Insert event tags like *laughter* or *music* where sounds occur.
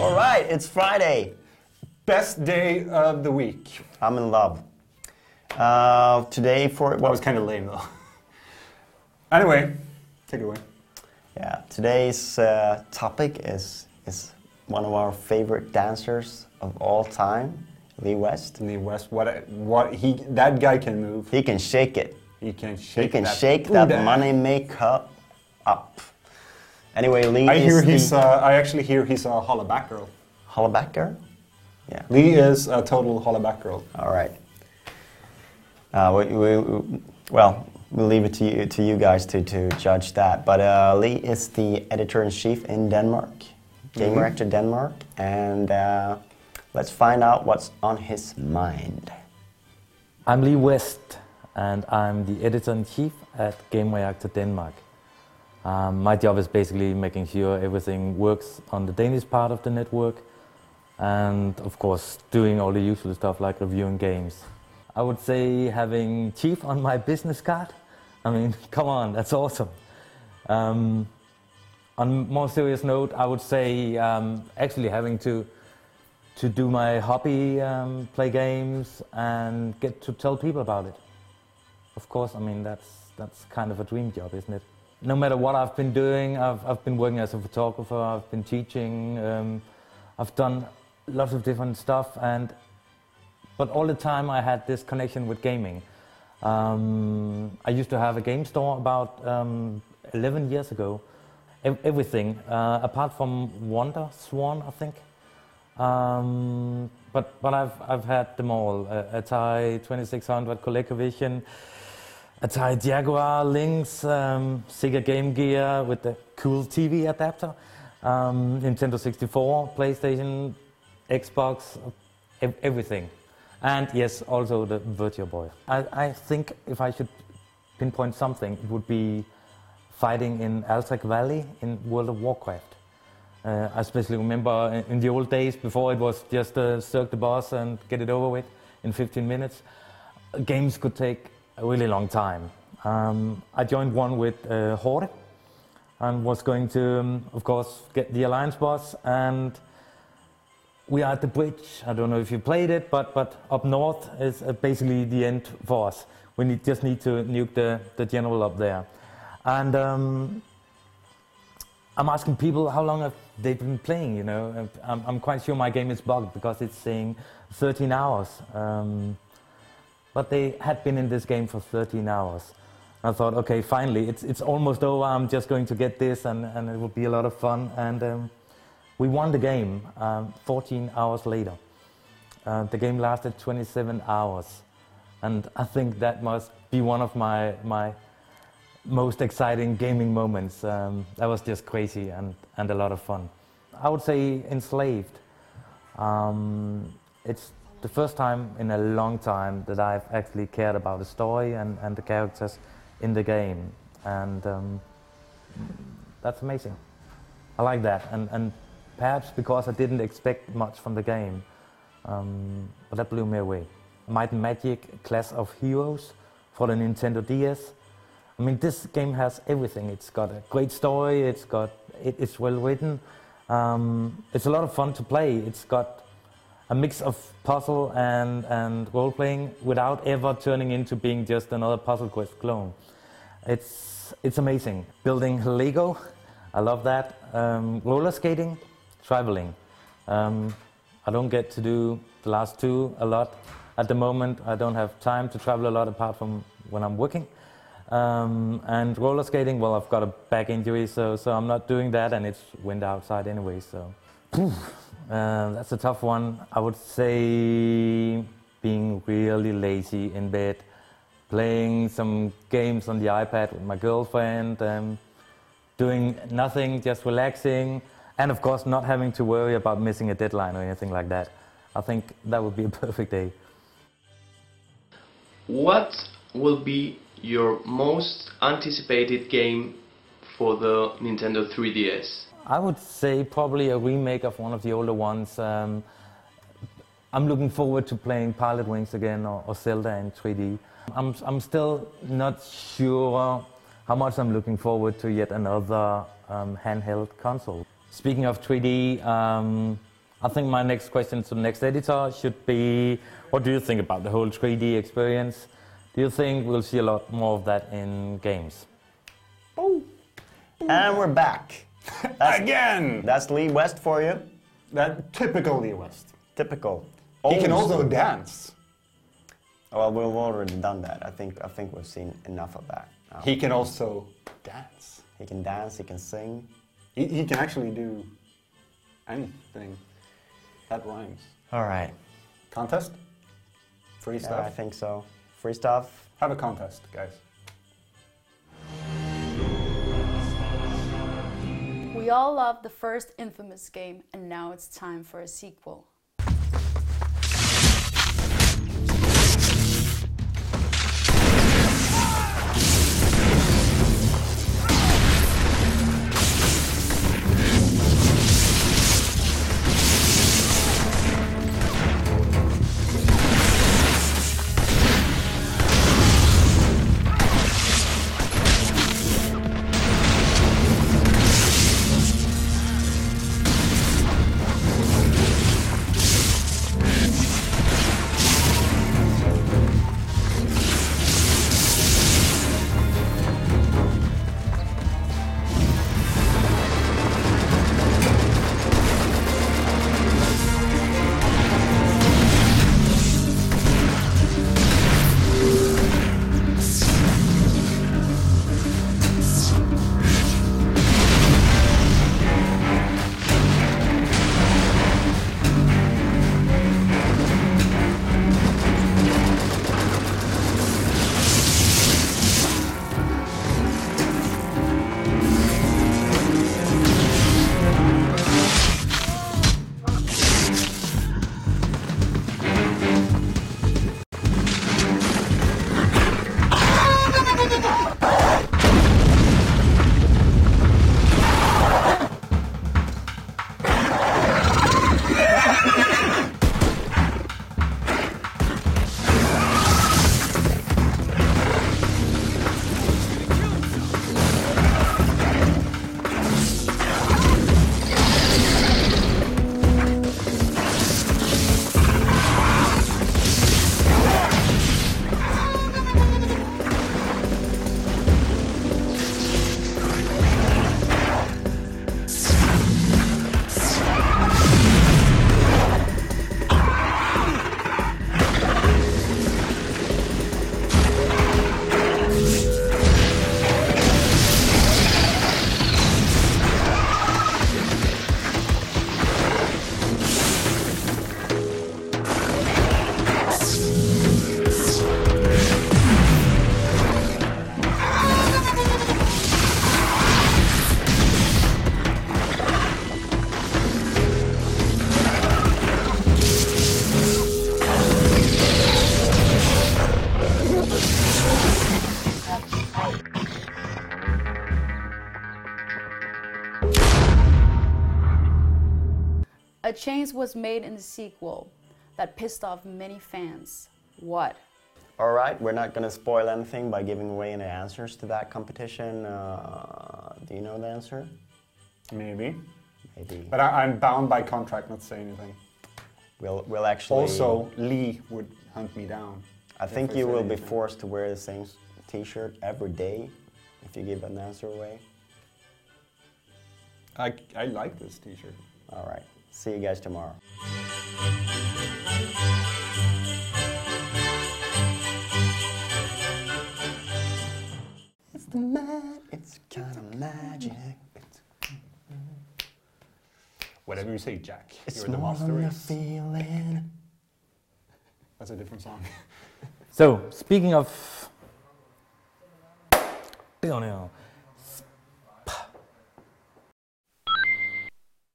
All right, it's Friday. Best day of the week. I'm in love. Uh, today for That was kind of lame though. anyway, take it away. yeah, today's uh, topic is is one of our favorite dancers of all time, Lee West. Lee West, what what he that guy can move. He can shake it. He can shake. He can that shake that money makeup up. Anyway, Lee I is hear the he's. Uh, I actually hear he's a hollaback girl. hollabacker. Yeah. Lee is a total hollaback girl. All right. Uh, we, we, we- well, we'll leave it to you, to you guys to, to judge that. But uh, Lee is the editor in chief in Denmark, Gamereactor Denmark, and uh, let's find out what's on his mind. I'm Lee West, and I'm the editor in chief at Gamereactor Denmark. Um, my job is basically making sure everything works on the Danish part of the network, and of course, doing all the usual stuff like reviewing games. I would say having chief on my business card. I mean, *laughs* come on, that's awesome. Um, on more serious note, I would say um, actually having to to do my hobby, um, play games, and get to tell people about it. Of course, I mean that's that's kind of a dream job, isn't it? No matter what I've been doing, I've I've been working as a photographer, I've been teaching, um, I've done lots of different stuff, and but all the time I had this connection with gaming. Um, I used to have a game store about um, 11 years ago. Ev- everything uh, apart from WonderSwan, I think. Um, but but I've I've had them all. Uh, Atari 2600, ColecoVision, Atari Jaguar, Lynx, um, Sega Game Gear with the cool TV adapter, um, Nintendo 64, PlayStation, Xbox, ev- everything. And yes, also the Virtual Boy. I, I think if I should pinpoint something, it would be fighting in Alterac Valley in World of Warcraft. Uh, I especially remember in- in the old days before it was just uh, circle the boss and get it over with in 15 minutes. Games could take a really long time. Um, I joined one with uh, and was going to, um, of course, get the Alliance boss. And we are at the bridge. I don't know if you played it, but, but up north is uh, basically the end for us. We need, just need to nuke the, the general up there. And um, I'm asking people how long have they been playing, you know. I'm, I'm quite sure my game is bugged because it's saying 13 hours. But they had been in this game for 13 hours. I thought, okay, finally, it's, it's almost over. I'm just going to get this and, and it will be a lot of fun. And um, we won the game um, 14 hours later. Uh, the game lasted 27 hours. And I think that must be one of my, my most exciting gaming moments. Um, that was just crazy and, and a lot of fun. I would say enslaved. Um, it's the first time in a long time that I've actually cared about the story and, and the characters in the game. And um, that's amazing. I like that. And, and perhaps because I didn't expect much from the game, um, but that blew me away. Might Magic Clash of Heroes for the Nintendo DS. I mean, this game has everything. It's got a great story. It's got it, it's well written. Um, it's a lot of fun to play. It's got a mix of puzzle and, and role playing without ever turning into being just another puzzle quest clone. It's it's amazing. Building Lego, I love that. Um, roller skating, traveling. Um, I don't get to do the last two a lot at the moment. I don't have time to travel a lot apart from when I'm working. Um, and roller skating, well, I've got a back injury, so, so I'm not doing that, and it's wind outside anyway, so. Uh, that's a tough one. I would say being really lazy in bed, playing some games on the iPad with my girlfriend, um, doing nothing, just relaxing, and of course, not having to worry about missing a deadline or anything like that. I think that would be a *laughs* perfect day. What will be your most anticipated game for the Nintendo 3DS? I would say probably a remake of one of the older ones. Um, I'm looking forward to playing Pilotwings again or, or Zelda in 3D. I'm, I'm still not sure how much I'm looking forward to yet another um, handheld console. Speaking of 3D, um, I think my next question to the next editor should be what do you think about the whole 3D experience? Do you think we'll see a lot more of that in games? And we're back. That's, Again! that's Lee West for you. That typical Lee West. Typical. He can also school. dance. Well, we've already done that. I think I think we've seen enough of that. now. He can also dance. he can dance. He can sing. He, he can actually do anything that rhymes. All right. Contest? Free Yeah, stuff? I think so. Free stuff. Have a contest, guys. We all loved the first infamous game, and now it's time for a sequel. Change was made in the sequel that pissed off many fans. What? All right. We're not going to spoil anything by giving away any answers to that competition. Uh, do you know the answer? Maybe. Maybe. But I, I'm bound by contract not to say anything. We'll we'll actually. Also, Lee would hunt me down. I think you said will be forced to wear the same t shirt every day if you give an answer away. I, I like this t-shirt. All right. See you guys tomorrow. It's the man. It's kind of magic. It's, Whatever you say, Jack. it's You're the more master than a race. feeling. That's a different song. So, speaking of.